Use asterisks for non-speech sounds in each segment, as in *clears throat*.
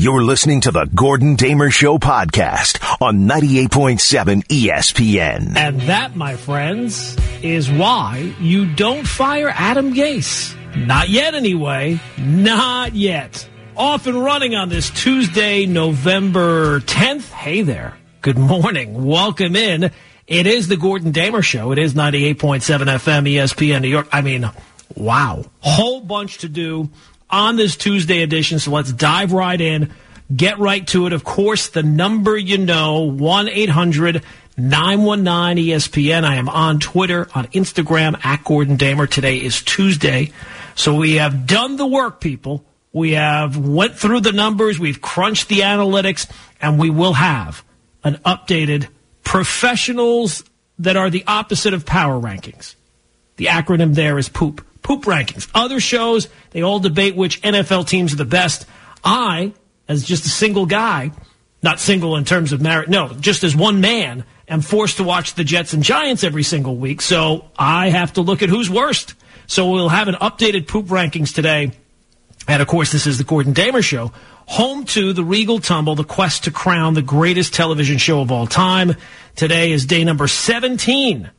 You're listening to the Gordon Damer Show podcast on 98.7 ESPN. And that, my friends, is why you don't fire Adam Gase. Not yet, anyway. Not yet. Off and running on this Tuesday, November 10th. Hey there. Good morning. Welcome in. It is the Gordon Damer Show. It is 98.7 FM ESPN New York. I mean, wow. Whole bunch to do on this Tuesday edition. So let's dive right in, get right to it. Of course, the number you know, 1 800 919 ESPN. I am on Twitter, on Instagram, at Gordon Damer. Today is Tuesday. So we have done the work, people. We have went through the numbers, we've crunched the analytics, and we will have an updated professionals that are the opposite of power rankings. The acronym there is POOP poop rankings. Other shows, they all debate which NFL teams are the best. I, as just a single guy, not single in terms of marriage, no, just as one man, am forced to watch the Jets and Giants every single week. So I have to look at who's worst. So we'll have an updated poop rankings today. And of course, this is the Gordon Damer Show, home to the Regal Tumble, the quest to crown the greatest television show of all time. Today is day number 17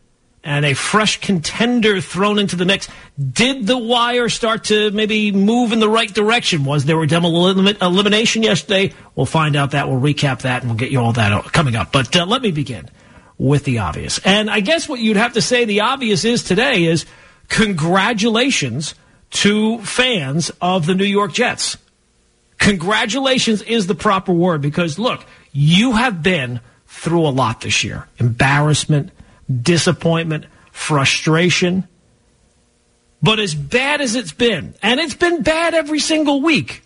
and a fresh contender thrown into the mix. Did the wire start to maybe move in the right direction? Was there a double elimination yesterday? We'll find out that. We'll recap that, and we'll get you all that coming up. But uh, let me begin with the obvious. And I guess what you'd have to say the obvious is today is congratulations to fans of the New York Jets. Congratulations is the proper word because, look, you have been through a lot this year. Embarrassment, disappointment, frustration. But as bad as it's been, and it's been bad every single week,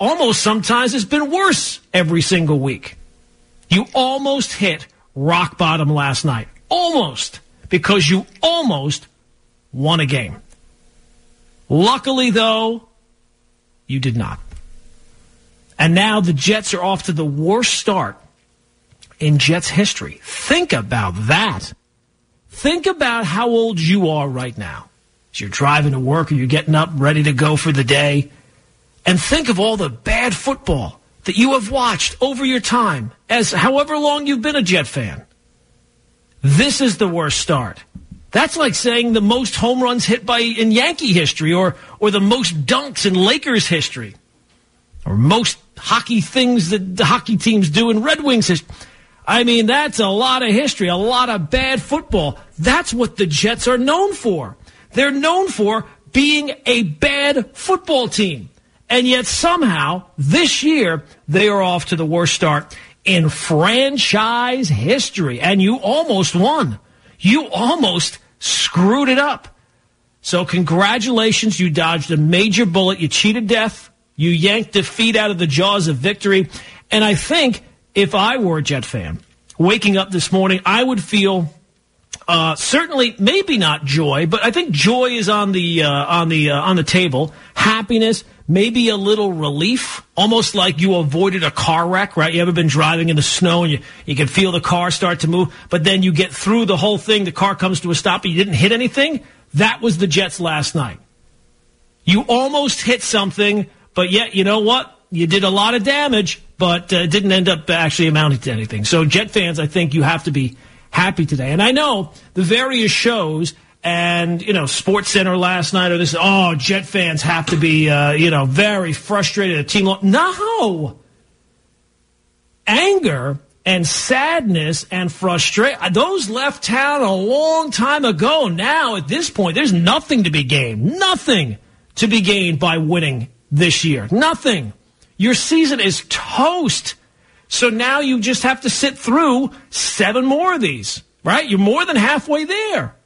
almost sometimes it's been worse every single week. You almost hit rock bottom last night. Almost. Because you almost won a game. Luckily, though, you did not. And now the Jets are off to the worst start in Jets history. Think about that. Think about how old you are right now. As you're driving to work or you're getting up ready to go for the day. And think of all the bad football that you have watched over your time as however long you've been a Jet fan. This is the worst start. That's like saying the most home runs hit by in Yankee history or or the most dunks in Lakers history. Or most hockey things that the hockey teams do in Red Wings history. I mean, that's a lot of history, a lot of bad football. That's what the Jets are known for. They're known for being a bad football team. And yet somehow this year they are off to the worst start in franchise history. And you almost won. You almost screwed it up. So congratulations. You dodged a major bullet. You cheated death. You yanked defeat out of the jaws of victory. And I think if I were a Jet fan, waking up this morning, I would feel uh, certainly maybe not joy, but I think joy is on the uh, on the uh, on the table. Happiness, maybe a little relief, almost like you avoided a car wreck, right? You ever been driving in the snow and you you can feel the car start to move, but then you get through the whole thing, the car comes to a stop, and you didn't hit anything. That was the Jets last night. You almost hit something, but yet you know what? You did a lot of damage but uh, didn't end up actually amounting to anything. So, Jet fans, I think you have to be happy today. And I know the various shows and you know Sports Center last night or this. Oh, Jet fans have to be uh, you know very frustrated. Team, no anger and sadness and frustration. Those left town a long time ago. Now at this point, there's nothing to be gained. Nothing to be gained by winning this year. Nothing. Your season is toast. So now you just have to sit through seven more of these, right? You're more than halfway there.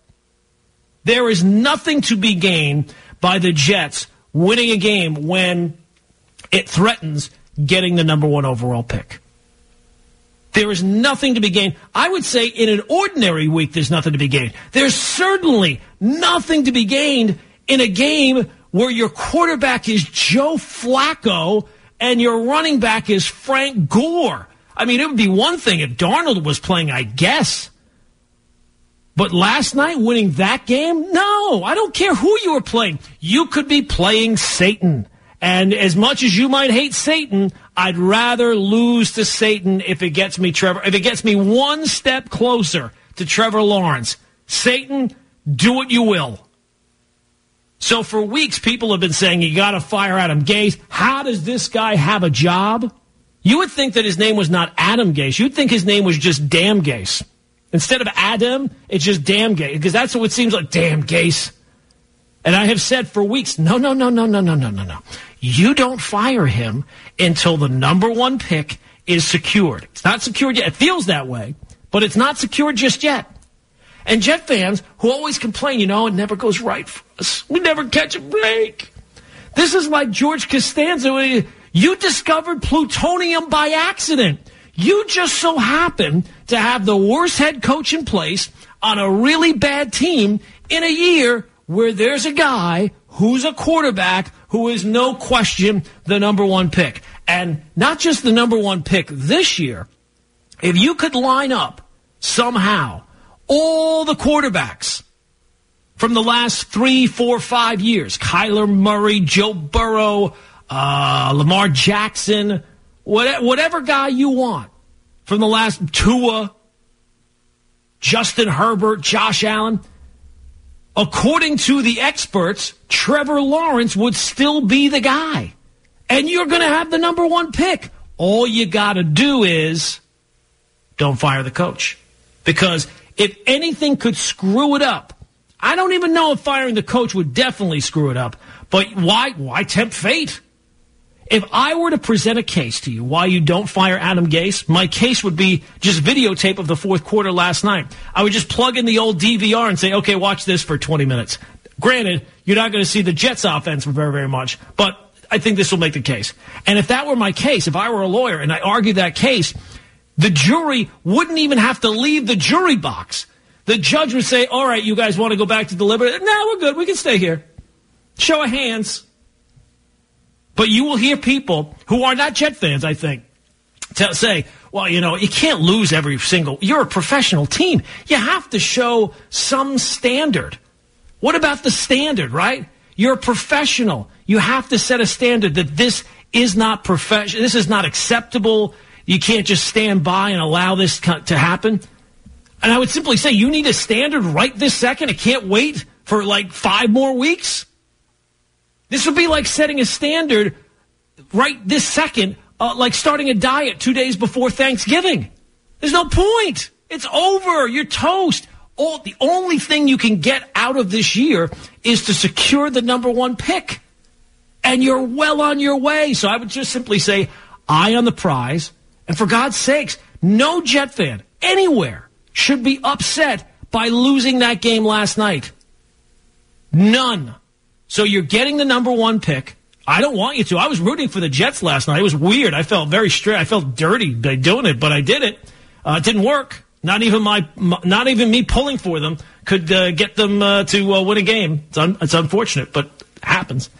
There is nothing to be gained by the Jets winning a game when it threatens getting the number one overall pick. There is nothing to be gained. I would say in an ordinary week, there's nothing to be gained. There's certainly nothing to be gained in a game where your quarterback is Joe Flacco and your running back is Frank Gore. I mean, it would be one thing if Darnold was playing, I guess. But last night, winning that game? No, I don't care who you were playing. You could be playing Satan. And as much as you might hate Satan, I'd rather lose to Satan if it gets me Trevor, if it gets me one step closer to Trevor Lawrence. Satan, do what you will. So for weeks, people have been saying you got to fire Adam Gase. How does this guy have a job? You would think that his name was not Adam Gase. You'd think his name was just Damn Gase. Instead of Adam, it's just Damn Gase because that's what it seems like. Damn Gase. And I have said for weeks, no, no, no, no, no, no, no, no, no. You don't fire him until the number one pick is secured. It's not secured yet. It feels that way, but it's not secured just yet. And Jet fans who always complain, you know, it never goes right for us. We never catch a break. This is like George Costanza. You discovered plutonium by accident. You just so happen to have the worst head coach in place on a really bad team in a year where there's a guy who's a quarterback who is no question the number one pick. And not just the number one pick this year. If you could line up somehow all the quarterbacks from the last three, four, five years Kyler Murray, Joe Burrow, uh, Lamar Jackson, whatever guy you want from the last Tua, Justin Herbert, Josh Allen. According to the experts, Trevor Lawrence would still be the guy. And you're going to have the number one pick. All you got to do is don't fire the coach. Because if anything could screw it up, I don't even know if firing the coach would definitely screw it up. But why, why tempt fate? If I were to present a case to you why you don't fire Adam Gase, my case would be just videotape of the fourth quarter last night. I would just plug in the old DVR and say, okay, watch this for 20 minutes. Granted, you're not going to see the Jets offense very, very much, but I think this will make the case. And if that were my case, if I were a lawyer and I argued that case, the jury wouldn't even have to leave the jury box. The judge would say, all right, you guys want to go back to deliberate? No, we're good. We can stay here. Show of hands. But you will hear people who are not Jet fans, I think, say, well, you know, you can't lose every single, you're a professional team. You have to show some standard. What about the standard, right? You're a professional. You have to set a standard that this is not professional. This is not acceptable. You can't just stand by and allow this to happen. And I would simply say you need a standard right this second. It can't wait for like five more weeks. This would be like setting a standard right this second, uh, like starting a diet two days before Thanksgiving. There's no point. It's over. You're toast. All, the only thing you can get out of this year is to secure the number one pick. And you're well on your way. So I would just simply say, eye on the prize. And for God's sakes, no Jet fan anywhere should be upset by losing that game last night. None. So you're getting the number one pick. I don't want you to. I was rooting for the Jets last night. It was weird. I felt very straight. I felt dirty by doing it, but I did it. Uh, it didn't work. Not even my, not even me pulling for them could uh, get them uh, to uh, win a game. It's, un- it's unfortunate, but it happens.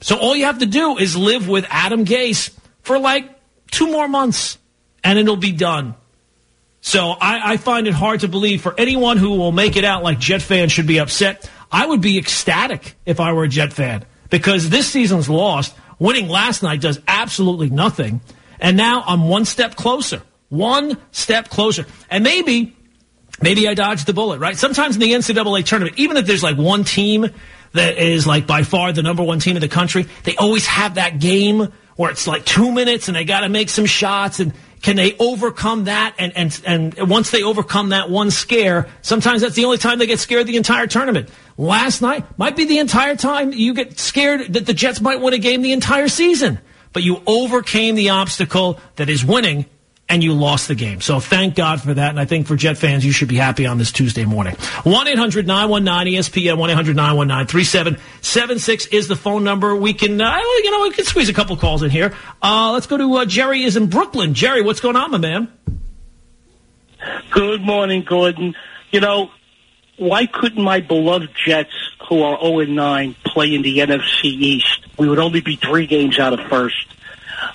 So all you have to do is live with Adam Gase for like two more months, and it'll be done. So I, I find it hard to believe for anyone who will make it out like Jet fans should be upset. I would be ecstatic if I were a Jet fan because this season's lost. Winning last night does absolutely nothing. And now I'm one step closer. One step closer. And maybe, maybe I dodged the bullet, right? Sometimes in the NCAA tournament, even if there's like one team that is like by far the number one team in the country, they always have that game where it's like two minutes and they got to make some shots and can they overcome that? And, and, and once they overcome that one scare, sometimes that's the only time they get scared the entire tournament. Last night might be the entire time you get scared that the Jets might win a game the entire season. But you overcame the obstacle that is winning and you lost the game. So thank God for that. And I think for Jet fans, you should be happy on this Tuesday morning. 1-800-919-ESPN, 1-800-919-3776 is the phone number. We can, uh, you know, we can squeeze a couple calls in here. Uh, let's go to uh, Jerry is in Brooklyn. Jerry, what's going on, my man? Good morning, Gordon. You know, why couldn't my beloved Jets, who are 0-9, play in the NFC East? We would only be three games out of first.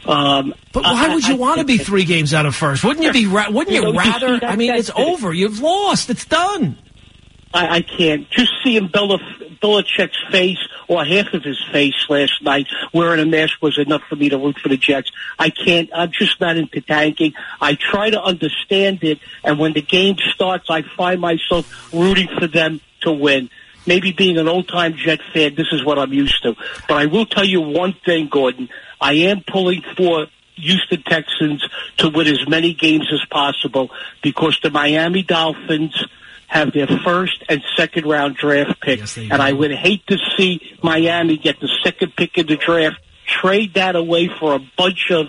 Um, but why would you I, want to be three games out of first? Wouldn't you be? Wouldn't you, you know, rather? You I mean, it's over. You've lost. It's done. I, I can't. Just seeing Bill Belichick's face or half of his face last night wearing a mask was enough for me to root for the Jets. I can't. I'm just not into tanking. I try to understand it, and when the game starts, I find myself rooting for them to win. Maybe being an old time Jet fan, this is what I'm used to. But I will tell you one thing, Gordon. I am pulling for Houston Texans to win as many games as possible because the Miami Dolphins have their first and second round draft picks. Yes, and I would hate to see Miami get the second pick in the draft, trade that away for a bunch of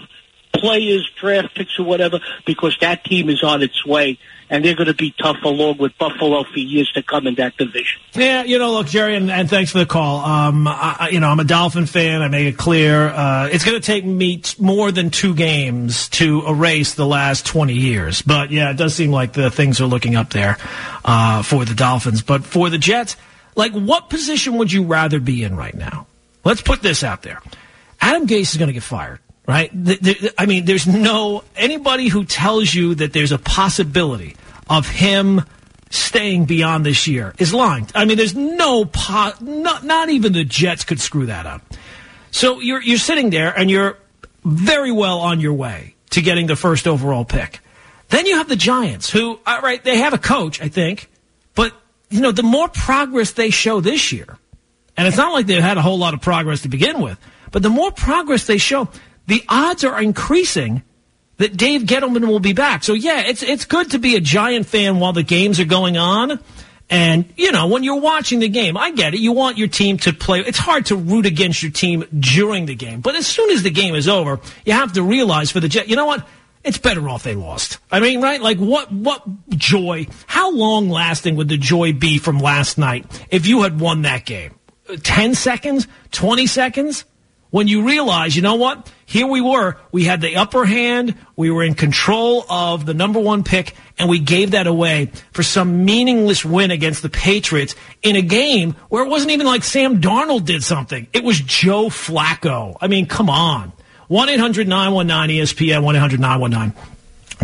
players, draft picks, or whatever, because that team is on its way and they're going to be tough along with Buffalo for years to come in that division. Yeah, you know, look, Jerry, and, and thanks for the call. Um, I, you know, I'm a Dolphin fan. I make it clear. Uh, it's going to take me more than two games to erase the last 20 years. But yeah, it does seem like the things are looking up there uh, for the Dolphins. But for the Jets, like, what position would you rather be in right now? Let's put this out there. Adam Gase is going to get fired right? I mean, there's no anybody who tells you that there's a possibility of him staying beyond this year is lying. I mean, there's no pot, not not even the Jets could screw that up. So you're you're sitting there and you're very well on your way to getting the first overall pick. Then you have the Giants, who all right, they have a coach, I think, but you know, the more progress they show this year, and it's not like they've had a whole lot of progress to begin with, but the more progress they show, the odds are increasing that Dave Gettleman will be back. So yeah, it's it's good to be a Giant fan while the games are going on. And, you know, when you're watching the game, I get it. You want your team to play. It's hard to root against your team during the game. But as soon as the game is over, you have to realize for the Jet, you know what? It's better off they lost. I mean, right? Like what, what joy, how long lasting would the joy be from last night if you had won that game? 10 seconds? 20 seconds? When you realize, you know what? Here we were. We had the upper hand. We were in control of the number one pick, and we gave that away for some meaningless win against the Patriots in a game where it wasn't even like Sam Darnold did something. It was Joe Flacco. I mean, come on. 1-800-919-ESPN, 1-800-919.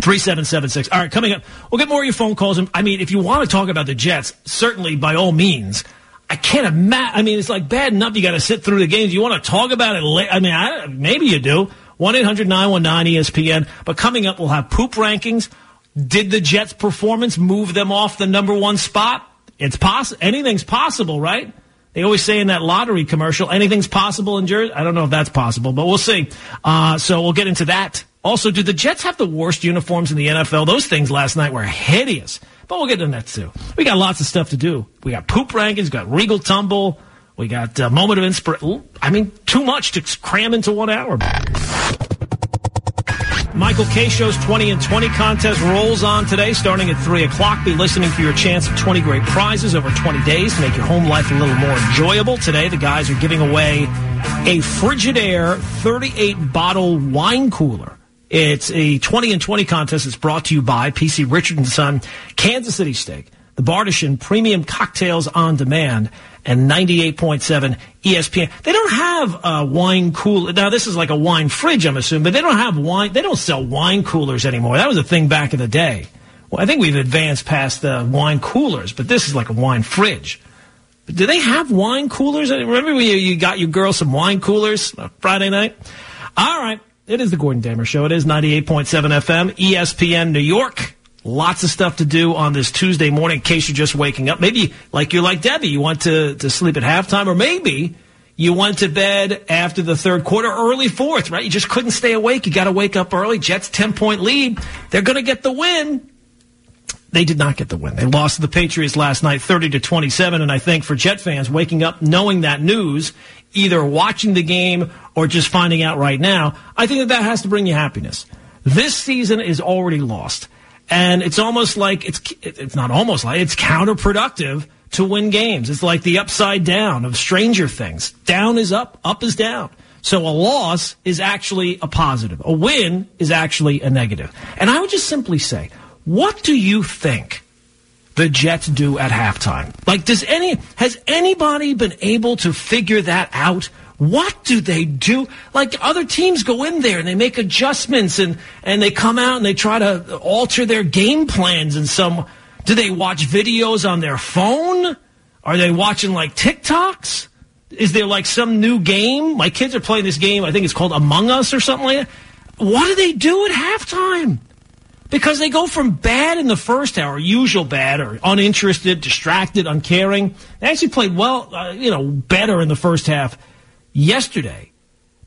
3776. All right, coming up, we'll get more of your phone calls. I mean, if you want to talk about the Jets, certainly by all means. I can't imagine. I mean, it's like bad enough you got to sit through the games. You want to talk about it? I mean, I, maybe you do. 1-800-919-ESPN. But coming up, we'll have poop rankings. Did the Jets' performance move them off the number one spot? It's possible. Anything's possible, right? They always say in that lottery commercial, anything's possible in Jersey. I don't know if that's possible, but we'll see. Uh, so we'll get into that. Also, do the Jets have the worst uniforms in the NFL? Those things last night were hideous. But we'll get to that too. We got lots of stuff to do. We got poop rankings, got Regal Tumble, we got a uh, moment of inspiration. I mean, too much to cram into one hour. Michael Kay Show's 20 and 20 contest rolls on today, starting at 3 o'clock. Be listening for your chance of 20 great prizes over 20 days to make your home life a little more enjoyable. Today, the guys are giving away a Frigidaire 38 bottle wine cooler. It's a 20 and 20 contest. It's brought to you by PC Richard and Son, Kansas City Steak, the Bartesian Premium Cocktails on Demand, and 98.7 ESPN. They don't have a wine cooler. Now, this is like a wine fridge, I'm assuming, but they don't have wine. They don't sell wine coolers anymore. That was a thing back in the day. Well, I think we've advanced past the wine coolers, but this is like a wine fridge. But do they have wine coolers? Remember when you, you got your girl some wine coolers uh, Friday night? All right. It is the Gordon Damer Show. It is 98.7 FM, ESPN New York. Lots of stuff to do on this Tuesday morning in case you're just waking up. Maybe, like you're like Debbie, you want to, to sleep at halftime, or maybe you went to bed after the third quarter, early fourth, right? You just couldn't stay awake. You got to wake up early. Jets 10 point lead. They're going to get the win. They did not get the win. They lost to the Patriots last night, 30 to 27. And I think for Jet fans, waking up knowing that news, either watching the game or just finding out right now, I think that that has to bring you happiness. This season is already lost. And it's almost like it's, it's not almost like it's counterproductive to win games. It's like the upside down of Stranger Things. Down is up, up is down. So a loss is actually a positive. A win is actually a negative. And I would just simply say, what do you think the Jets do at halftime? Like, does any, has anybody been able to figure that out? What do they do? Like other teams go in there and they make adjustments and, and they come out and they try to alter their game plans in some, do they watch videos on their phone? Are they watching like TikToks? Is there like some new game? My kids are playing this game. I think it's called Among Us or something like that. What do they do at halftime? Because they go from bad in the first hour, usual bad, or uninterested, distracted, uncaring. They actually played well, uh, you know, better in the first half yesterday.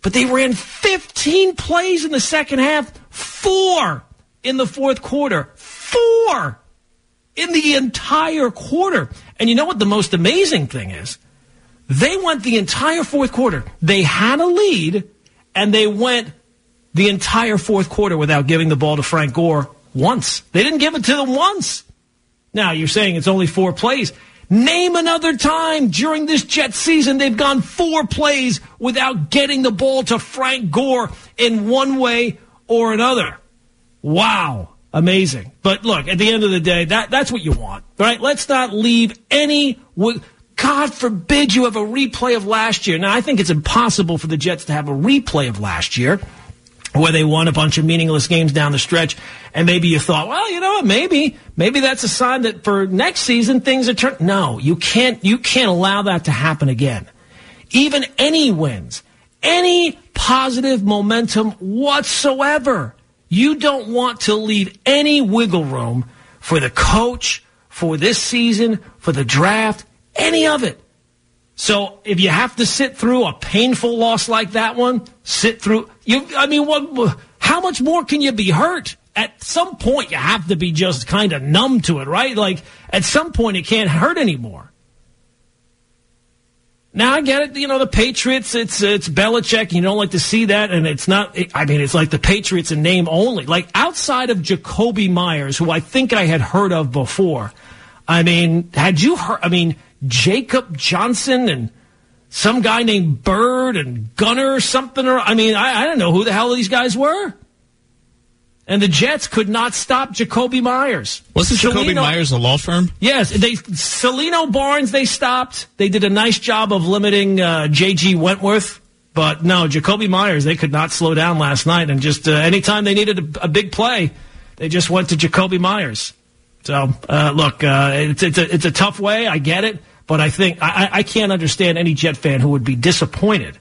But they ran 15 plays in the second half, four in the fourth quarter, four in the entire quarter. And you know what the most amazing thing is? They went the entire fourth quarter. They had a lead, and they went the entire fourth quarter without giving the ball to Frank Gore once. They didn't give it to them once. Now, you're saying it's only four plays. Name another time during this Jet season they've gone four plays without getting the ball to Frank Gore in one way or another. Wow. Amazing. But look, at the end of the day, that, that's what you want, right? Let's not leave any, God forbid you have a replay of last year. Now, I think it's impossible for the Jets to have a replay of last year where they won a bunch of meaningless games down the stretch. And maybe you thought, well, you know what? Maybe, maybe that's a sign that for next season things are turning. No, you can't, you can't allow that to happen again. Even any wins, any positive momentum whatsoever. You don't want to leave any wiggle room for the coach, for this season, for the draft, any of it. So if you have to sit through a painful loss like that one, sit through. You, I mean, what? How much more can you be hurt? At some point, you have to be just kind of numb to it, right? Like at some point, it can't hurt anymore. Now I get it. You know, the Patriots. It's it's Belichick. You don't like to see that, and it's not. I mean, it's like the Patriots in name only. Like outside of Jakobi Meyers, who I think I had heard of before. I mean, had you heard? I mean Jakob Johnson and some guy named Byrd and Gunner or something. Or I mean, I, I don't know who the hell these guys were. And the Jets could not stop Jakobi Meyers. Wasn't Jakobi Meyers a law firm? Yes, they Cellino Barnes they stopped. They did a nice job of limiting uh, J.G. Wentworth, but no, Jakobi Meyers they could not slow down last night. And just uh, anytime they needed a, a, big play, they just went to Jakobi Meyers. So uh, look, uh, it's it's a, it's a tough way. I get it. But I think I, I can't understand any Jet fan who would be disappointed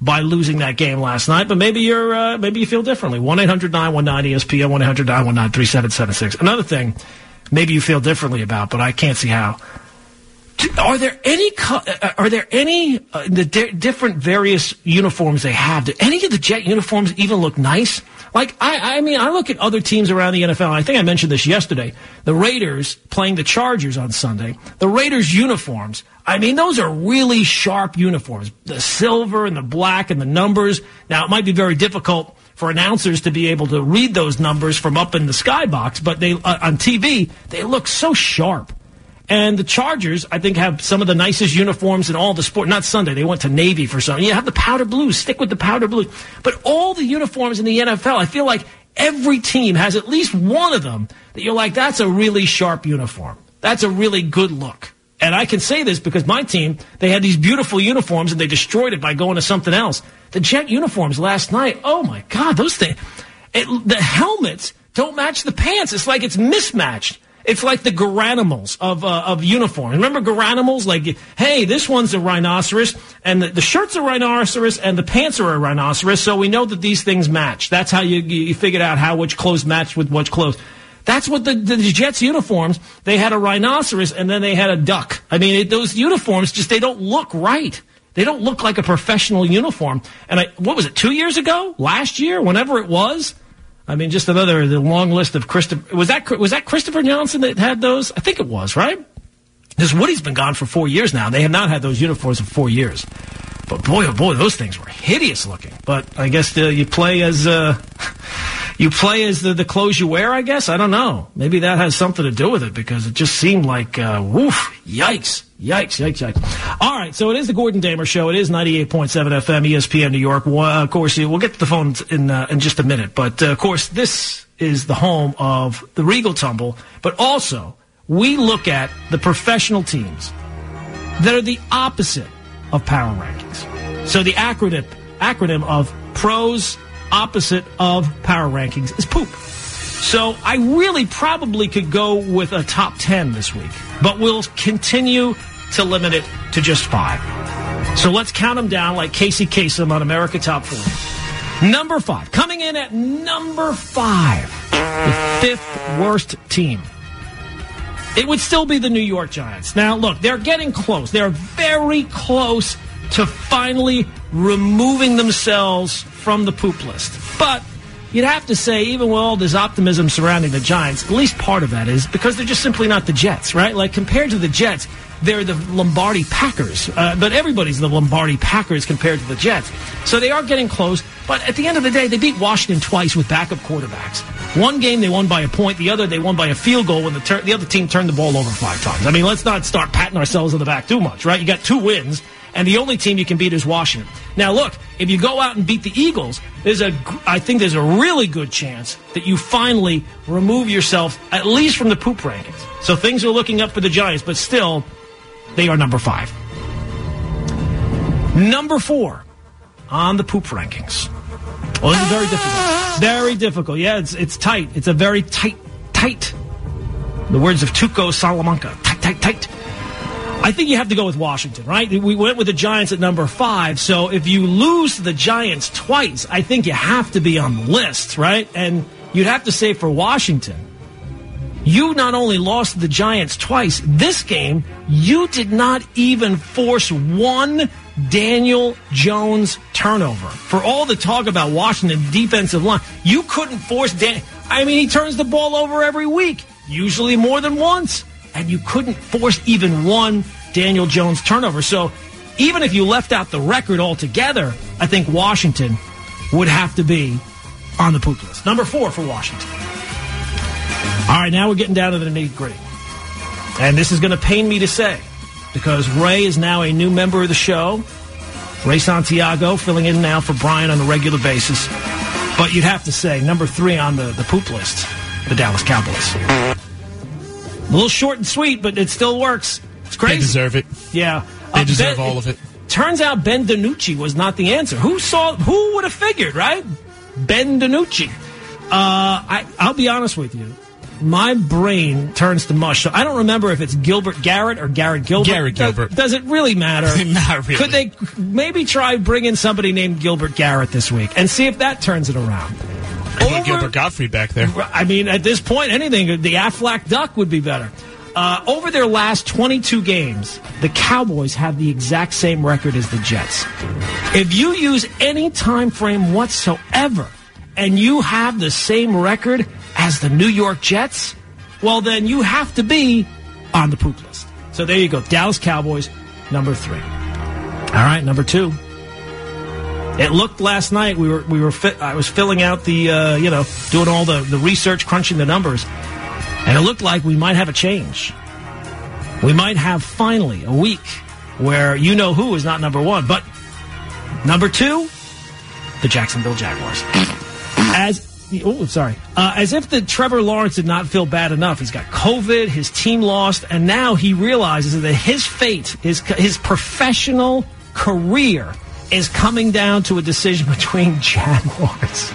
by losing that game last night. But maybe you're uh, maybe you feel differently. One eight hundred nine one nine ESPN one eight hundred nine one nine three seven seven six. Another thing, maybe you feel differently about, but I can't see how. Are there any uh, are there any uh, the di different various uniforms they have? Do any of the Jet uniforms even look nice? Like I, I mean, I look at other teams around the NFL. I think I mentioned this yesterday. The Raiders playing the Chargers on Sunday. The Raiders uniforms. I mean, those are really sharp uniforms. The silver and the black and the numbers. Now, it might be very difficult for announcers to be able to read those numbers from up in the skybox, but they uh, on TV they look so sharp. And the Chargers, I think, have some of the nicest uniforms in all the sport. Not Sunday. They went to Navy for some. You have the powder blue. Stick with the powder blue. But all the uniforms in the NFL, I feel like every team has at least one of them that you're like, that's a really sharp uniform. That's a really good look. And I can say this because my team, they had these beautiful uniforms and they destroyed it by going to something else. The Jet uniforms last night, oh my God, those things. It, the helmets don't match the pants. It's like it's mismatched. It's like the Garanimals of uh, of uniform. Remember Garanimals? Like, hey, this one's a rhinoceros, and the, the shirt's a rhinoceros, and the pants are a rhinoceros. So we know that these things match. That's how you you figured out how which clothes match with which clothes. That's what the, the Jets uniforms. They had a rhinoceros, and then they had a duck. I mean, it, those uniforms just they don't look right. They don't look like a professional uniform. And I, what was it? Two years ago, last year, whenever it was. I mean, just another the long list of Christopher. Was that was that Christopher Johnson that had those? I think it was, right? Because Woody's been gone for four years now. They have not had those uniforms for four years. But boy, oh boy, those things were hideous looking. But I guess the, you play as uh, you play as the, the clothes you wear. I guess I don't know. Maybe that has something to do with it because it just seemed like uh, woof, yikes. Yikes, yikes, yikes. All right, so it is the Gordon Damer Show. It is 98.7 FM, ESPN New York. Well, of course, we'll get to the phones in, uh, in just a minute. But, uh, of course, this is the home of the Regal Tumble. But also, we look at the professional teams that are the opposite of power rankings. So the acronym, acronym of pros opposite of power rankings is poop. So I really probably could go with a top 10 this week, but we'll continue to limit it to just five. So let's count them down like Casey Kasem on America Top 40. Number five, coming in at number five, the fifth worst team. It would still be the New York Giants. Now, look, they're getting close. They're very close to finally removing themselves from the poop list. But you'd have to say, even with all this optimism surrounding the Giants, at least part of that is because they're just simply not the Jets, right? Like, compared to the Jets, they're the Lombardi Packers. Uh, but everybody's the Lombardi Packers compared to the Jets. So they are getting close. But at the end of the day, they beat Washington twice with backup quarterbacks. One game they won by a point. The other they won by a field goal when the, the other team turned the ball over five times. I mean, let's not start patting ourselves on the back too much, right? You got two wins and the only team you can beat is Washington. Now, look, if you go out and beat the Eagles, there's a, I think there's a really good chance that you finally remove yourself at least from the poop rankings. So things are looking up for the Giants, but still, they are number five. Number four on the poop rankings. Oh, this is very difficult. Very difficult. Yeah, it's it's tight. It's a very tight, tight. The words of Tuco Salamanca. Tight, tight, tight. I think you have to go with Washington, right? We went with the Giants at number five. So if you lose the Giants twice, I think you have to be on the list, right? And you'd have to say for Washington, you not only lost the Giants twice, this game, you did not even force one Daniel Jones turnover. For all the talk about Washington defensive line, you couldn't force Dan. I mean, he turns the ball over every week, usually more than once and you couldn't force even one Daniel Jones turnover. So even if you left out the record altogether, I think Washington would have to be on the poop list. Number four for Washington. All right, now we're getting down to the nitty gritty. And this is going to pain me to say because Ray is now a new member of the show. Ray Santiago filling in now for Brian on a regular basis. But you'd have to say number three on the, the poop list, the Dallas Cowboys. A little short and sweet, but it still works. It's crazy. They deserve it. Yeah. They uh, deserve ben, all of it. Turns out Ben DiNucci was not the answer. Who saw? Who would have figured, right? Ben DiNucci. Uh, I, I'll be honest with you. My brain turns to mush. So I don't remember if it's Gilbert Garrett or Garrett Gilbert. Garrett Gilbert. Does, does it really matter? *laughs* not really. Could they maybe try bringing somebody named Gilbert Garrett this week and see if that turns it around? Over, Gilbert Gottfried back there. I mean, at this point, anything, the Aflac Duck would be better. Uh, over their last 22 games, the Cowboys have the exact same record as the Jets. If you use any time frame whatsoever and you have the same record as the New York Jets, well, then you have to be on the poop list. So there you go. Dallas Cowboys, number three. All right, number two. It looked last night we were we were I was filling out the uh, you know doing all the the research, crunching the numbers, and it looked like we might have a change. We might have finally a week where you know who is not number one, but number two, the Jacksonville Jaguars. As oh, sorry, uh, as if the Trevor Lawrence did not feel bad enough. He's got COVID, his team lost, and now he realizes that his fate, his his professional career is coming down to a decision *laughs* between Jaguars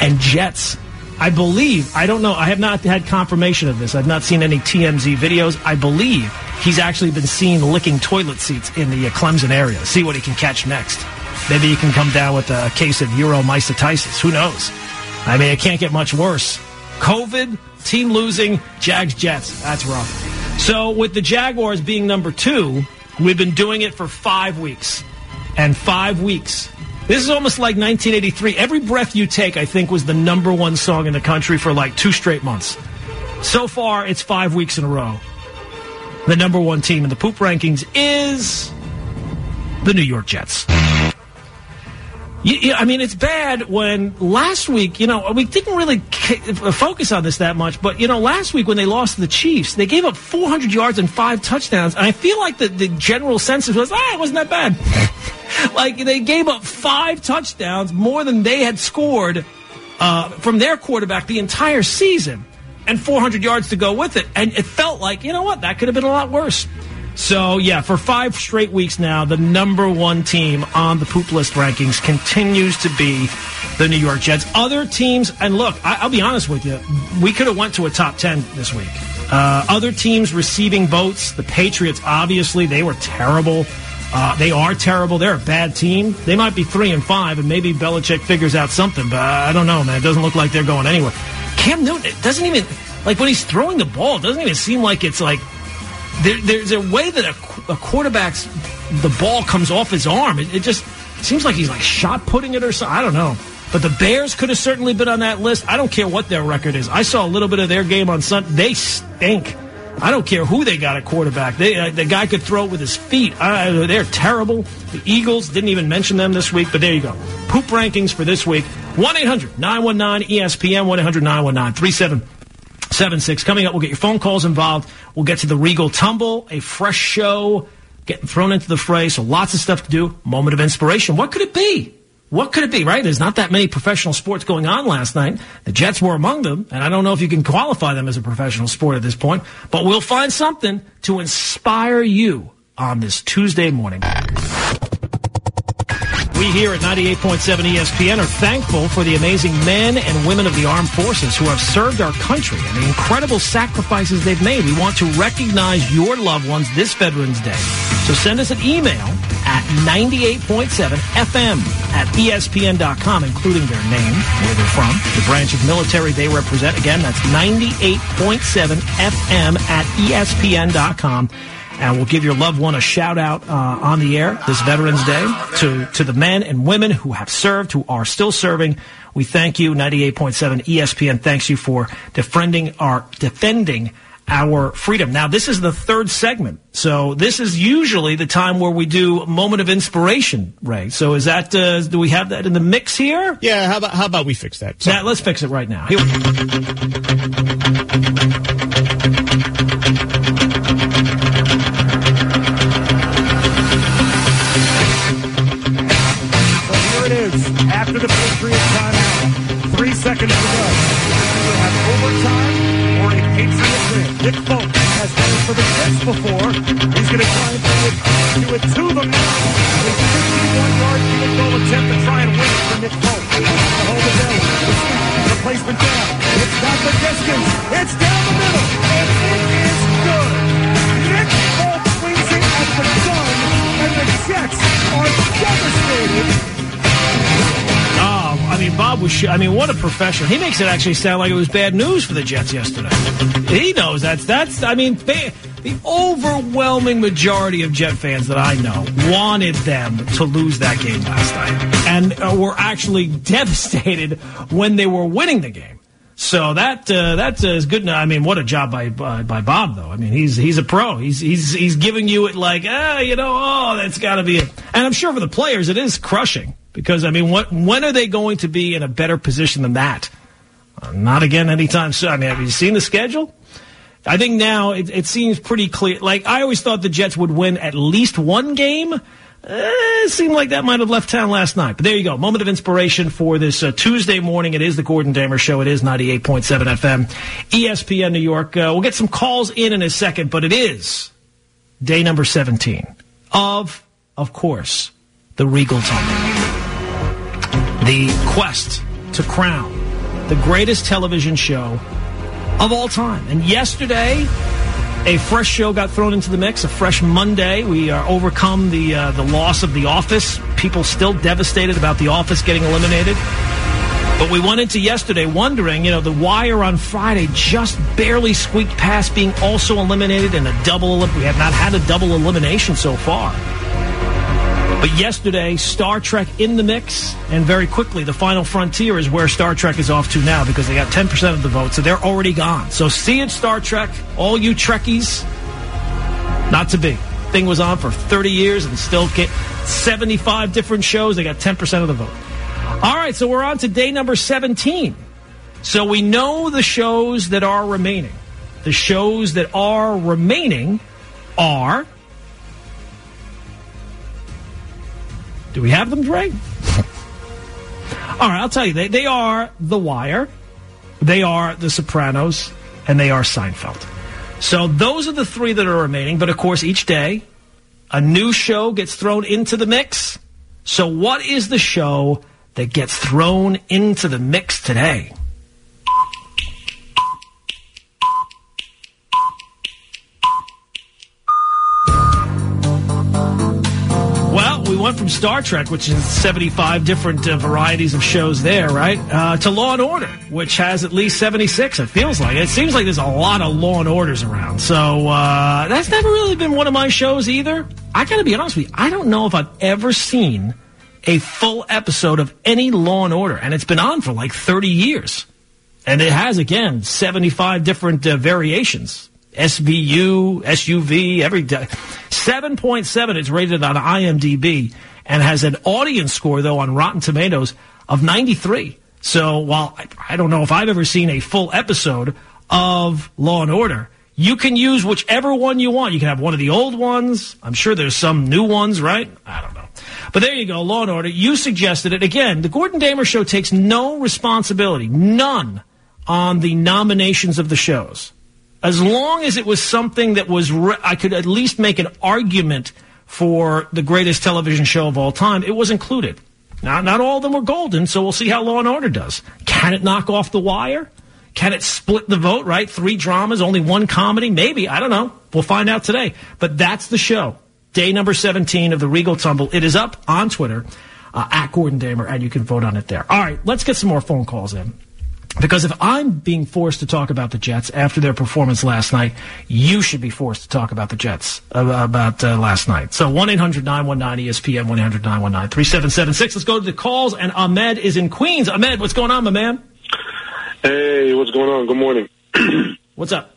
and Jets. I believe, I don't know, I have not had confirmation of this. I've not seen any TMZ videos. I believe he's actually been seen licking toilet seats in the Clemson area. See what he can catch next. Maybe he can come down with a case of uromycitisis. Who knows? I mean, it can't get much worse. COVID, team losing, Jags Jets. That's rough. So, with the Jaguars being number two, we've been doing it for five weeks and five weeks. This is almost like 1983. Every breath you take, I think, was the number one song in the country for like two straight months. So far, it's five weeks in a row. The number one team in the poop rankings is the New York Jets. I mean, it's bad when last week, you know, we didn't really focus on this that much, but, you know, last week when they lost to the Chiefs, they gave up 400 yards and five touchdowns. And I feel like the, the general census was, ah, it wasn't that bad. *laughs* like, they gave up five touchdowns, more than they had scored uh, from their quarterback the entire season, and 400 yards to go with it. And it felt like, you know what, that could have been a lot worse. So, yeah, for five straight weeks now, the number one team on the poop list rankings continues to be the New York Jets. Other teams, and look, I, will be honest with you, we could have went to a top 10 this week. Uh, other teams receiving votes. The Patriots, obviously, they were terrible. Uh, they are terrible. They're a bad team. They might be three and five, and maybe Belichick figures out something. But I don't know, man. It doesn't look like they're going anywhere. Cam Newton it doesn't even like when he's throwing the ball. It doesn't even seem like it's like there, there's a way that a, a, quarterback's the ball comes off his arm. It, it just seems like he's like shot putting it or something. I don't know. But the Bears could have certainly been on that list. I don't care what their record is. I saw a little bit of their game on Sunday. They stink. I don't care who they got at quarterback. They, uh, the guy could throw it with his feet. Uh, they're terrible. The Eagles didn't even mention them this week, but there you go. Poop rankings for this week. 1 800 919 ESPN, 1 800 919 3776. Coming up, we'll get your phone calls involved. We'll get to the Regal Tumble, a fresh show, getting thrown into the fray. So lots of stuff to do. Moment of inspiration. What could it be? What could it be, right? There's not that many professional sports going on last night. The Jets were among them, and I don't know if you can qualify them as a professional sport at this point, but we'll find something to inspire you on this Tuesday morning. We here at 98.7 ESPN are thankful for the amazing men and women of the armed forces who have served our country and the incredible sacrifices they've made. We want to recognize your loved ones this Veterans Day. So send us an email at 98.7 FM at ESPN.com, including their name, where they're from, the branch of military they represent. Again, that's 98.7 FM at ESPN.com and we'll give your loved one a shout out uh, on the air this Veterans Day to, to the men and women who have served, who are still serving. We thank you. 98.7 ESPN thanks you for defending our, defending our freedom. Now, this is the third segment. So this is usually the time where we do moment of inspiration, Ray. So is that, uh, do we have that in the mix here? Yeah, how about, how about we fix that? So, yeah, let's fix it right now. Here after seconds to go. Either have overtime or a Patriot win. Nick Folk has done it for the Jets before. He's going to try and do it, do it to them now. A 51-yard field goal attempt to try and win it for Nick Folk. Hold it. The replacement down. It's not the distance. It's down the middle. And it is good. Nick Folk swings it at the gun. And the Jets are devastated Bob was. I mean, what a professional. He makes it actually sound like it was bad news for the Jets yesterday. He knows that's that's. I mean, the overwhelming majority of Jet fans that I know wanted them to lose that game last night, and uh, were actually *laughs* devastated when they were winning the game. So that uh, that is good. I mean, what a job by, by, by Bob, though. I mean, he's he's a pro. He's he's he's giving you it like, ah, you know, oh, that's got to be it. And I'm sure for the players, it is crushing because I mean, what when are they going to be in a better position than that? Uh, not again anytime soon. I mean, have you seen the schedule? I think now it, it seems pretty clear. Like I always thought the Jets would win at least one game. Eh, it seemed like that might have left town last night. But there you go. Moment of inspiration for this uh, Tuesday morning. It is the Gordon Damer Show. It is 98.7 FM, ESPN New York. Uh, we'll get some calls in in a second, but it is day number 17 of, of course, the Regal Tumble. The quest to crown the greatest television show of all time. And yesterday, a fresh show got thrown into the mix. A fresh Monday. We are overcome the uh, the loss of The Office. People still devastated about The Office getting eliminated. But we went into yesterday wondering, you know, The Wire on Friday just barely squeaked past being also eliminated in a double. We have not had a double elimination so far. But yesterday, Star Trek in the mix, and very quickly, the final frontier is where Star Trek is off to now because they got 10% of the vote, so they're already gone. So see it, Star Trek, all you Trekkies, not to be. Thing was on for 30 years and still get 75 different shows. They got 10% of the vote. All right, so we're on to day number 17. So we know the shows that are remaining. The shows that are remaining are Do we have them, Dre? *laughs* All right, I'll tell you. They, they are The Wire, they are The Sopranos, and they are Seinfeld. So those are the three that are remaining. But of course, each day, a new show gets thrown into the mix. So what is the show that gets thrown into the mix today? Went from Star Trek, which is 75 different uh, varieties of shows there, right, uh, to Law and Order, which has at least 76. It feels like it seems like there's a lot of Law and Orders around. So uh, that's never really been one of my shows either. I got to be honest with you. I don't know if I've ever seen a full episode of any Law and Order, and it's been on for like 30 years. And it has, again, 75 different uh, variations. SVU, SUV, every day. 7.7 it's rated on IMDb and has an audience score, though, on Rotten Tomatoes of 93. So while I, I don't know if I've ever seen a full episode of Law and Order, you can use whichever one you want. You can have one of the old ones. I'm sure there's some new ones, right? I don't know. But there you go, Law and Order. You suggested it. Again, the Gordon Damer Show takes no responsibility, none, on the nominations of the shows. As long as it was something that was, re- I could at least make an argument for the greatest television show of all time, it was included. Now, not all of them were golden, so we'll see how Law and Order does. Can it knock off The Wire? Can it split the vote, right? Three dramas, only one comedy? Maybe. I don't know. We'll find out today. But that's the show. Day number 17 of the Regal Tumble. It is up on Twitter, uh, at Gordon Damer, and you can vote on it there. All right, let's get some more phone calls in. Because if I'm being forced to talk about the Jets after their performance last night, you should be forced to talk about the Jets uh, about uh, last night. So 1-800-919-ESPN, 1-800-919-3776. Let's go to the calls, and Ahmed is in Queens. Ahmed, what's going on, my man? Hey, what's going on? Good morning. *clears throat* what's up?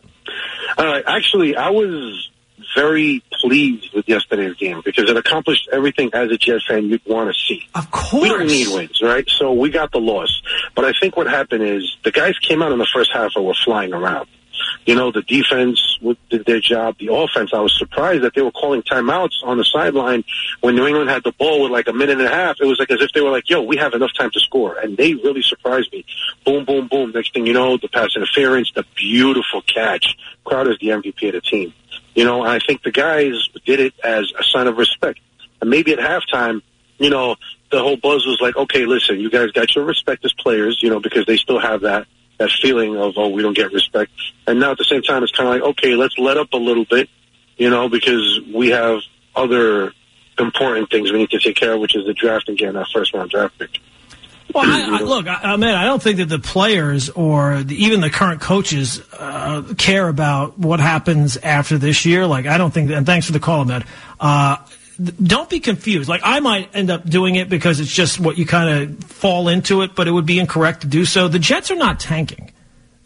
Uh, actually, I was very pleased with yesterday's game because it accomplished everything as a Jets fan you'd want to see. Of course. We don't need wins, right? So we got the loss. But I think what happened is the guys came out in the first half and were flying around. You know, the defense did their job. The offense, I was surprised that they were calling timeouts on the sideline when New England had the ball with like a minute and a half. It was like as if they were like, yo, we have enough time to score. And they really surprised me. Boom, boom, boom. Next thing you know, the pass interference, the beautiful catch. Crowder's the MVP of the team. You know, I think the guys did it as a sign of respect. And maybe at halftime, you know, the whole buzz was like, okay, listen, you guys got your respect as players, you know, because they still have that that feeling of oh, we don't get respect. And now at the same time, it's kind of like, okay, let's let up a little bit, you know, because we have other important things we need to take care of, which is the draft and getting that first round draft pick. Well, I, I, look, I, I mean, I don't think that the players or the, even the current coaches uh, care about what happens after this year. Like, I don't think. That, and thanks for the call, Ahmed. Uh, don't be confused. Like I might end up doing it because it's just what you kind of fall into it, but it would be incorrect to do so. The Jets are not tanking.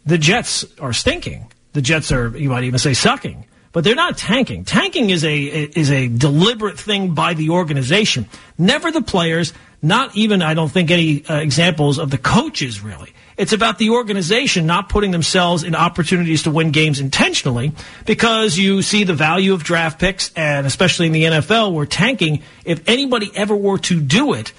The Jets are stinking. The Jets are, you might even say, sucking. But they're not tanking. Tanking is a is a deliberate thing by the organization, never the players. Not even, I don't think, any uh, examples of the coaches really. It's about the organization not putting themselves in opportunities to win games intentionally because you see the value of draft picks and especially in the NFL where tanking, if anybody ever were to do it,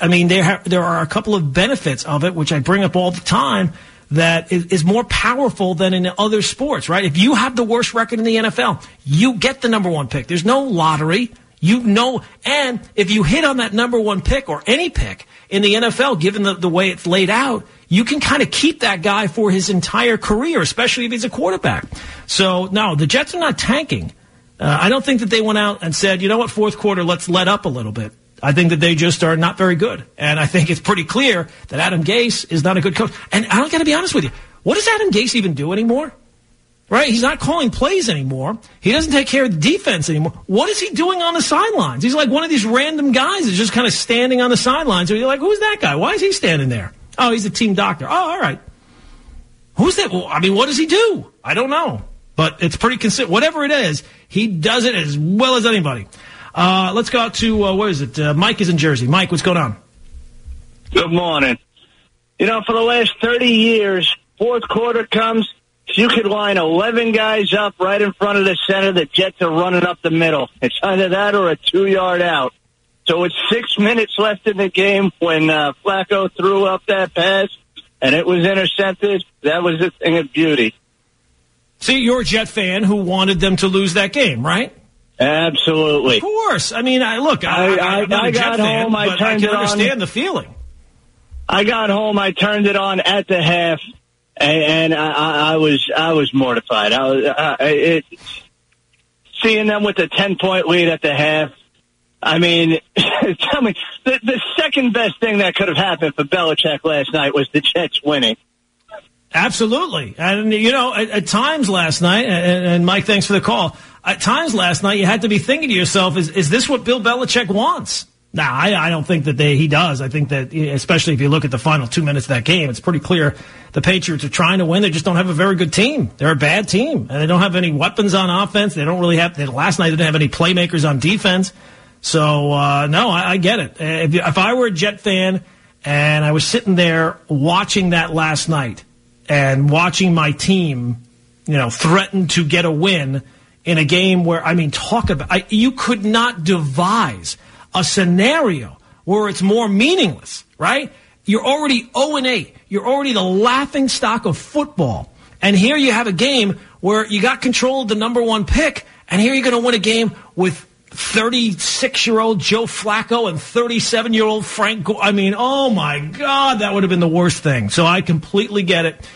I mean, there, there are a couple of benefits of it, which I bring up all the time, that is more powerful than in other sports, right? If you have the worst record in the NFL, you get the number one pick. There's no lottery. You know, and if you hit on that number one pick or any pick in the NFL, given the, the way it's laid out, you can kind of keep that guy for his entire career, especially if he's a quarterback. So, no, the Jets are not tanking. Uh, I don't think that they went out and said, you know what, fourth quarter, let's let up a little bit. I think that they just are not very good. And I think it's pretty clear that Adam Gase is not a good coach. And I don't got to be honest with you. What does Adam Gase even do anymore? Right? He's not calling plays anymore. He doesn't take care of the defense anymore. What is he doing on the sidelines? He's like one of these random guys that's just kind of standing on the sidelines. And you're like, who's that guy? Why is he standing there? Oh, he's a team doctor. Oh, all right. Who's that? Well, I mean, what does he do? I don't know. But it's pretty consistent. Whatever it is, he does it as well as anybody. Uh, let's go out to, uh, it? Uh, Mike is in Jersey. Mike, what's going on? Good morning. You know, for the last 30 years, fourth quarter comes, you could line 11 guys up right in front of the center. The Jets are running up the middle. It's either that or a two yard out. So it's six minutes left in the game when uh, Flacco threw up that pass and it was intercepted. That was a thing of beauty. See, you're a Jet fan who wanted them to lose that game, right? Absolutely. Of course. I mean, I look, I, I, I Jet got fan, home, I I turned can it on. understand the feeling. I got home. I turned it on at the half, and, and I, I I was I was mortified. I was uh, it, seeing them with a ten point lead at the half. I mean, *laughs* tell me, the, the second best thing that could have happened for Belichick last night was the Jets winning. Absolutely. And, you know, at, at times last night, and, and, Mike, thanks for the call. At times last night, you had to be thinking to yourself, is, is this what Bill Belichick wants? Now, I, I don't think that they, he does. I think that, especially if you look at the final two minutes of that game, it's pretty clear the Patriots are trying to win. They just don't have a very good team. They're a bad team, and they don't have any weapons on offense. They don't really have. They, last night, they didn't have any playmakers on defense. So, uh, no, I, I, get it. If, if I were a Jet fan and I was sitting there watching that last night and watching my team, you know, threaten to get a win in a game where, I mean, talk about, I, you could not devise a scenario where it's more meaningless, right? You're already 0 and 8. You're already the laughing stock of football. And here you have a game where you got control of the number one pick, and here you're going to win a game with 36 year old Joe Flacco and 37 year old Frank. Go- I mean, oh my God, that would have been the worst thing. So I completely get it.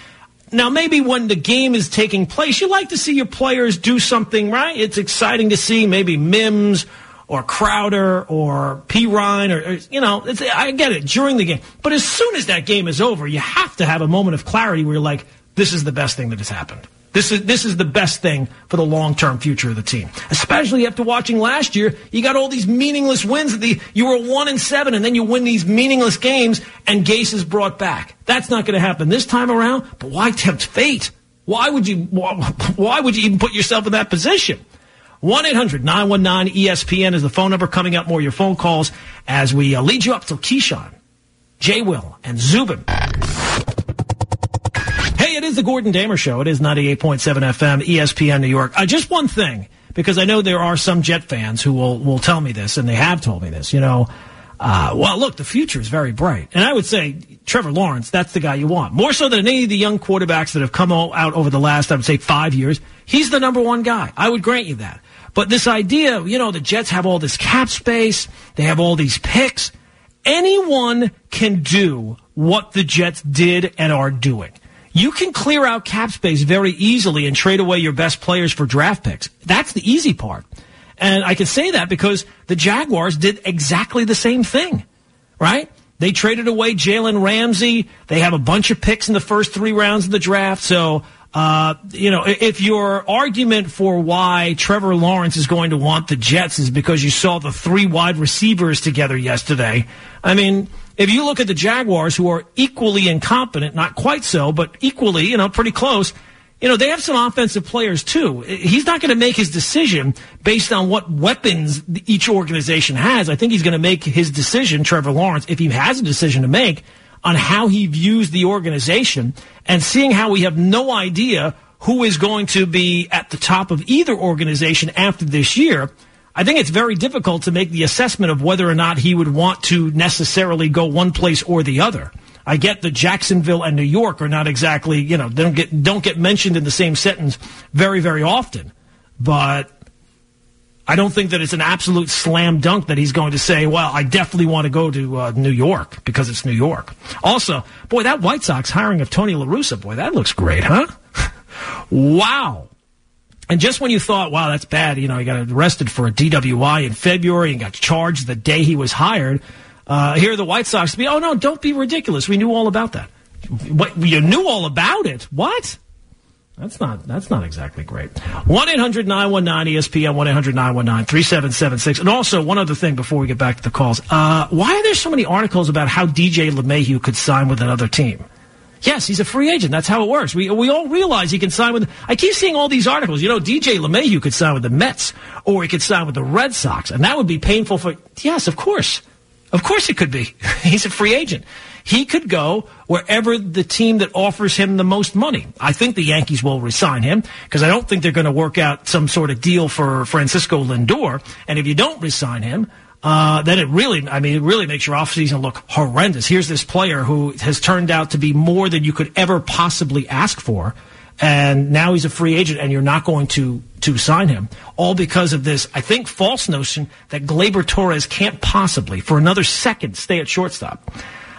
Now, maybe when the game is taking place, you like to see your players do something, right? It's exciting to see maybe Mims or Crowder or Perine or, or you know, I get it during the game. But as soon as that game is over, you have to have a moment of clarity where you're like, this is the best thing that has happened. This is this is the best thing for the long term future of the team. Especially after watching last year, you got all these meaningless wins. The you were one and seven, and then you win these meaningless games, and Gase is brought back. That's not going to happen this time around. But why tempt fate? Why would you? Why would you even put yourself in that position? 1 800 919 ESPN is the phone number. Coming up more your phone calls as we uh, lead you up to Keyshawn, J. Will, and Zubin. Hey, it is the Gordon Damer Show. It is 98.7 FM, ESPN New York. Uh, just one thing, because I know there are some Jet fans who will, will tell me this, and they have told me this. You know, uh, well, look, the future is very bright. And I would say Trevor Lawrence, that's the guy you want. More so than any of the young quarterbacks that have come out over the last, I would say, five years. He's the number one guy. I would grant you that. But this idea, you know, the Jets have all this cap space, they have all these picks. Anyone can do what the Jets did and are doing. You can clear out cap space very easily and trade away your best players for draft picks. That's the easy part. And I can say that because the Jaguars did exactly the same thing, right? They traded away Jalen Ramsey. They have a bunch of picks in the first three rounds of the draft. So, uh, you know, if your argument for why Trevor Lawrence is going to want the Jets is because you saw the three wide receivers together yesterday, I mean, if you look at the Jaguars, who are equally incompetent, not quite so, but equally, you know, pretty close, you know, they have some offensive players too. He's not going to make his decision based on what weapons each organization has. I think he's going to make his decision, Trevor Lawrence, if he has a decision to make, on how he views the organization and seeing how we have no idea who is going to be at the top of either organization after this year. I think it's very difficult to make the assessment of whether or not he would want to necessarily go one place or the other. I get that Jacksonville and New York are not exactly, you know, don't get don't get mentioned in the same sentence very very often, but I don't think that it's an absolute slam dunk that he's going to say, well, I definitely want to go to uh, New York because it's New York. Also, boy, that White Sox hiring of Tony La Russa, boy, that looks great, huh? *laughs* wow. And just when you thought, wow, that's bad, you know, he got arrested for a DWI in February and got charged the day he was hired. Uh, here are the White Sox be, oh no, don't be ridiculous. We knew all about that. What, you knew all about it? What? That's not that's not exactly great. One 919 ESPN one 919 3776 And also one other thing before we get back to the calls. Uh, why are there so many articles about how DJ LeMahieu could sign with another team? Yes, he's a free agent. That's how it works. We we all realize he can sign with. I keep seeing all these articles. You know, DJ LeMahieu could sign with the Mets, or he could sign with the Red Sox, and that would be painful for. Yes, of course, of course it could be. *laughs* he's a free agent. He could go wherever the team that offers him the most money. I think the Yankees will resign him because I don't think they're going to work out some sort of deal for Francisco Lindor. And if you don't resign him, uh, then it really, I mean, it really makes your offseason look horrendous. Here's this player who has turned out to be more than you could ever possibly ask for. And now he's a free agent and you're not going to, to sign him. All because of this, I think, false notion that Gleyber Torres can't possibly, for another second, stay at shortstop.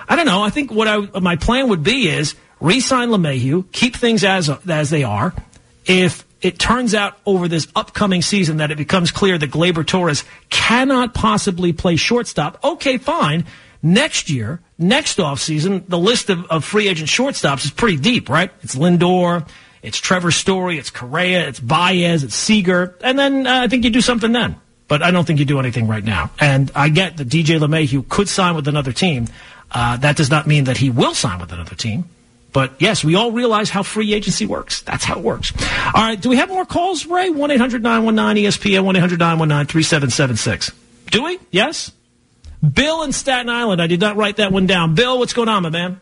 I don't know. I think what I, my plan would be is re-sign LeMahieu, keep things as, as they are. If it turns out over this upcoming season that it becomes clear that Gleyber Torres cannot possibly play shortstop, okay, fine. Next year, next offseason, the list of, of free agent shortstops is pretty deep, right? It's Lindor, it's Trevor Story, it's Correa, it's Baez, it's Seager, and then uh, I think you do something then. But I don't think you do anything right now. And I get that DJ LeMahieu could sign with another team. Uh, that does not mean that he will sign with another team. But yes, we all realize how free agency works. That's how it works. All right. Do we have more calls, Ray? 1 800 919 ESPN, 1 800 919 3776. Do we? Yes? Bill in Staten Island. I did not write that one down. Bill, what's going on, my man?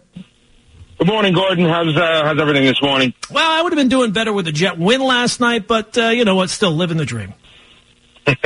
Good morning, Gordon. How's uh, how's everything this morning? Well, I would have been doing better with a Jet win last night, but uh, you know what? Still living the dream. *laughs* uh,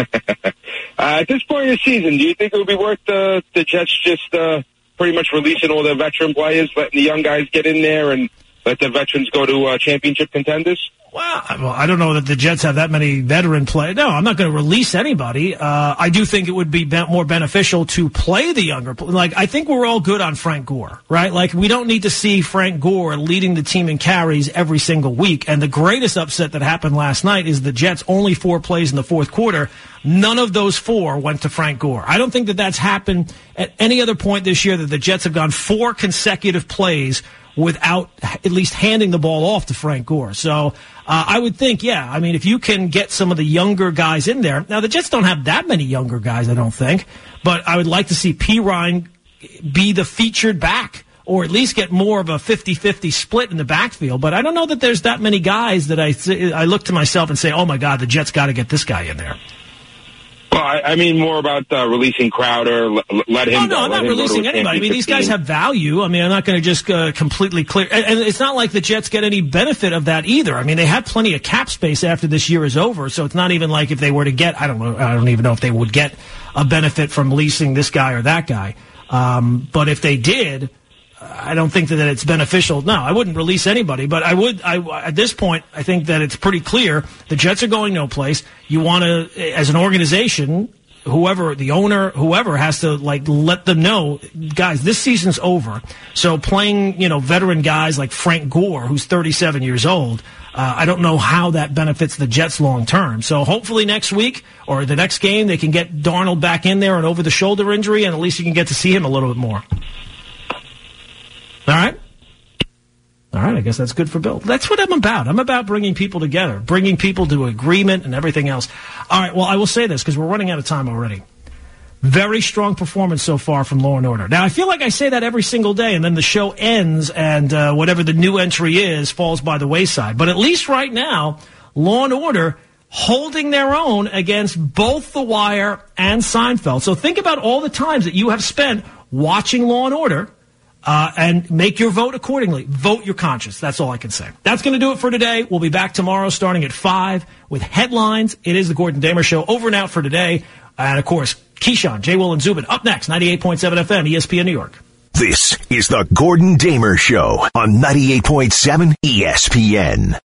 at this point in the season, do you think it would be worth the the Jets just uh, pretty much releasing all the veteran players, letting the young guys get in there, and let the veterans go to uh, championship contenders? Well, I don't know that the Jets have that many veteran play. No, I'm not going to release anybody. Uh, I do think it would be be- more beneficial to play the younger. Like, I think we're all good on Frank Gore, right? Like, we don't need to see Frank Gore leading the team in carries every single week. And the greatest upset that happened last night is the Jets only four plays in the fourth quarter. None of those four went to Frank Gore. I don't think that that's happened at any other point this year that the Jets have gone four consecutive plays without at least handing the ball off to Frank Gore. So uh, I would think, yeah, I mean, if you can get some of the younger guys in there. Now, the Jets don't have that many younger guys, I don't think, but I would like to see Perine be the featured back or at least get more of a 50-50 split in the backfield. But I don't know that there's that many guys that I, I look to myself and say, oh, my God, the Jets got to get this guy in there. Well, I, I mean more about uh, releasing Crowder. Let, let him. Oh, no, go, I'm let not him go to releasing anybody. I mean, these guys have value. I mean, I'm not going to just uh, completely clear. And, and it's not like the Jets get any benefit of that either. I mean, they have plenty of cap space after this year is over, so it's not even like if they were to get. I don't know. I don't even know if they would get a benefit from leasing this guy or that guy. Um, but if they did, I don't think that it's beneficial. No, I wouldn't release anybody, but I would. I at this point, I think that it's pretty clear the Jets are going no place. You want to, as an organization, whoever the owner, whoever has to like let them know, guys, this season's over. So playing, you know, veteran guys like Frank Gore, who's 37 years old, uh, I don't know how that benefits the Jets long term. So hopefully next week or the next game they can get Darnold back in there and over the shoulder injury, and at least you can get to see him a little bit more. All right. All right, I guess that's good for Bill. That's what I'm about. I'm about bringing people together, bringing people to agreement and everything else. All right, well, I will say this because we're running out of time already. Very strong performance so far from Law and Order. Now, I feel like I say that every single day, and then the show ends, and uh, whatever the new entry is falls by the wayside. But at least right now, Law and Order holding their own against both The Wire and Seinfeld. So think about all the times that you have spent watching Law and Order uh, and make your vote accordingly. Vote your conscience. That's all I can say. That's going to do it for today. We'll be back tomorrow starting at 5 with headlines. It is the Gordon Damer Show over and out for today. And of course, Keyshawn, Jay Will, and Zubin up next, 98.7 FM, ESPN New York. This is the Gordon Damer Show on 98.7 ESPN.